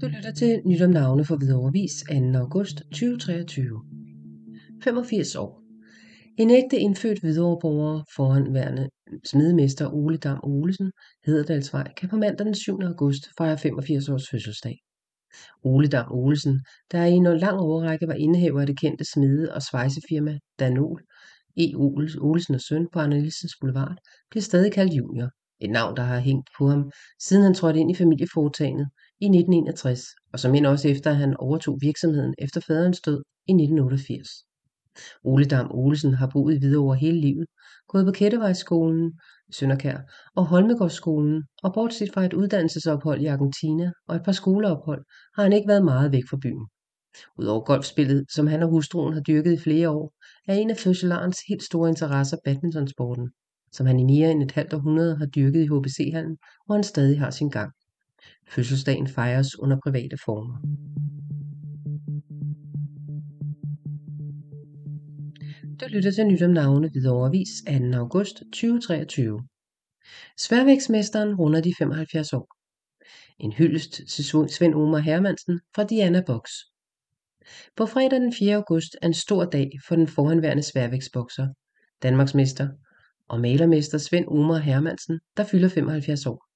Du lytter til Nyt om navne for Hvidovrevis 2. august 2023. 85 år. En ægte indfødt Hvidovreborger, foranværende smedemester Ole Dam Olesen, Hederdalsvej, kan på mandag den 7. august fejre 85 års fødselsdag. Ole Dam Olesen, der i en lang overrække var indehaver af det kendte smede- og svejsefirma Danol, E. Olesen og Søn på Annalisens Boulevard, bliver stadig kaldt junior. Et navn, der har hængt på ham, siden han trådte ind i familieforetagendet i 1961, og som end også efter, at han overtog virksomheden efter faderens død i 1988. Ole Dam Olesen har boet i Hvidovre hele livet, gået på Kættevejsskolen i Sønderkær og Holmegårdsskolen, og bortset fra et uddannelsesophold i Argentina og et par skoleophold, har han ikke været meget væk fra byen. Udover golfspillet, som han og hustruen har dyrket i flere år, er en af fødselarens helt store interesser badmintonsporten, som han i mere end et halvt århundrede har dyrket i HBC-hallen, hvor han stadig har sin gang. Fødselsdagen fejres under private former. Du lytter til nyt om navne ved overvis 2. august 2023. Sværvægtsmesteren runder de 75 år. En hyldest til Svend Omar Hermansen fra Diana Box. På fredag den 4. august er en stor dag for den forhenværende sværvægtsbokser, Danmarksmester og malermester Svend Omar Hermansen, der fylder 75 år.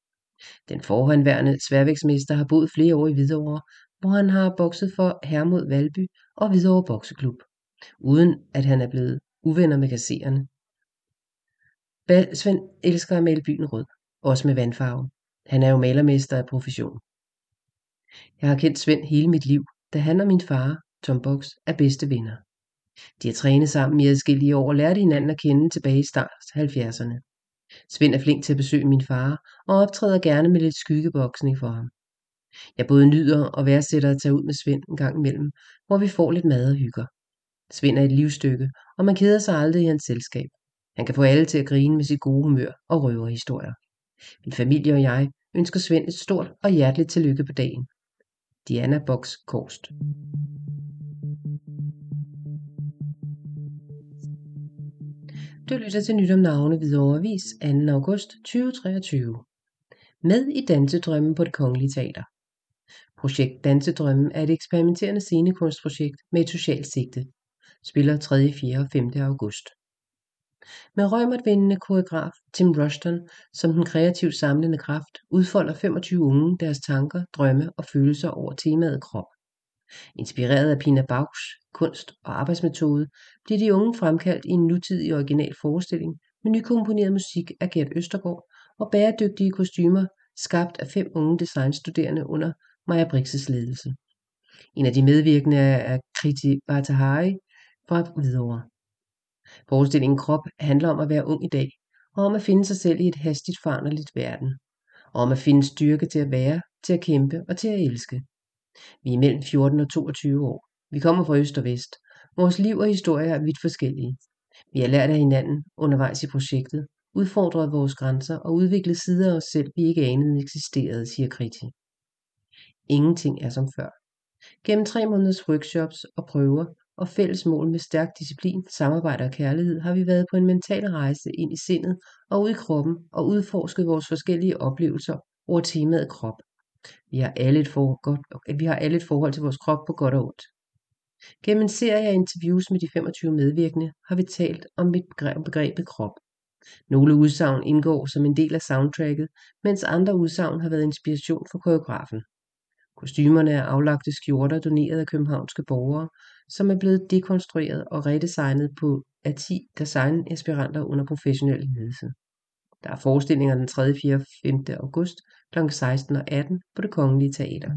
Den forhenværende sværvægtsmester har boet flere år i Hvidovre, hvor han har bokset for Hermod Valby og Hvidovre Bokseklub, uden at han er blevet uvenner med kassererne. Svend elsker at male byen rød, også med vandfarve. Han er jo malermester af profession. Jeg har kendt Svend hele mit liv, da han og min far, Tom Box, er bedste venner. De har trænet sammen i adskillige år og lærte hinanden at kende tilbage i start 70'erne. Svend er flink til at besøge min far og optræder gerne med lidt skyggeboksning for ham. Jeg både nyder og værdsætter at tage ud med Svend en gang imellem, hvor vi får lidt mad og hygger. Svend er et livsstykke, og man keder sig aldrig i hans selskab. Han kan få alle til at grine med sit gode humør og røverhistorier. Min familie og jeg ønsker Svend et stort og hjerteligt tillykke på dagen. Diana Box Korst Du lytter til nyt om navne ved overvis 2. august 2023. Med i Dansedrømmen på det Kongelige Teater. Projekt Dansedrømmen er et eksperimenterende scenekunstprojekt med et socialt sigte. Spiller 3., 4. og 5. august. Med røgmertvindende koreograf Tim Rushton som den kreativt samlende kraft, udfolder 25 unge deres tanker, drømme og følelser over temaet krop. Inspireret af Pina Bausch kunst og arbejdsmetode bliver de unge fremkaldt i en nutidig original forestilling med nykomponeret musik af Gert Østergaard og bæredygtige kostymer skabt af fem unge designstuderende under Maja Brixes ledelse. En af de medvirkende er Kriti Batahari fra Hvidovre. Forestillingen Krop handler om at være ung i dag, og om at finde sig selv i et hastigt foranderligt verden, og om at finde styrke til at være, til at kæmpe og til at elske. Vi er mellem 14 og 22 år. Vi kommer fra øst og vest. Vores liv og historie er vidt forskellige. Vi har lært af hinanden undervejs i projektet, udfordret vores grænser og udviklet sider af os selv, vi ikke anede eksisterede, siger Kriti. Ingenting er som før. Gennem tre måneders workshops og prøver og fælles mål med stærk disciplin, samarbejde og kærlighed har vi været på en mental rejse ind i sindet og ud i kroppen og udforsket vores forskellige oplevelser over temaet krop. Vi har alle et, for, godt, vi har alle et forhold til vores krop på godt og ondt. Gennem en serie af interviews med de 25 medvirkende har vi talt om begrebet krop. Nogle udsagn indgår som en del af soundtracket, mens andre udsagn har været inspiration for koreografen. Kostymerne er aflagte skjorter doneret af københavnske borgere, som er blevet dekonstrueret og redesignet på af 10 designaspiranter under professionel ledelse. Der er forestillinger den 3., 4. og 5. august kl. 16 og 18 på Det Kongelige Teater.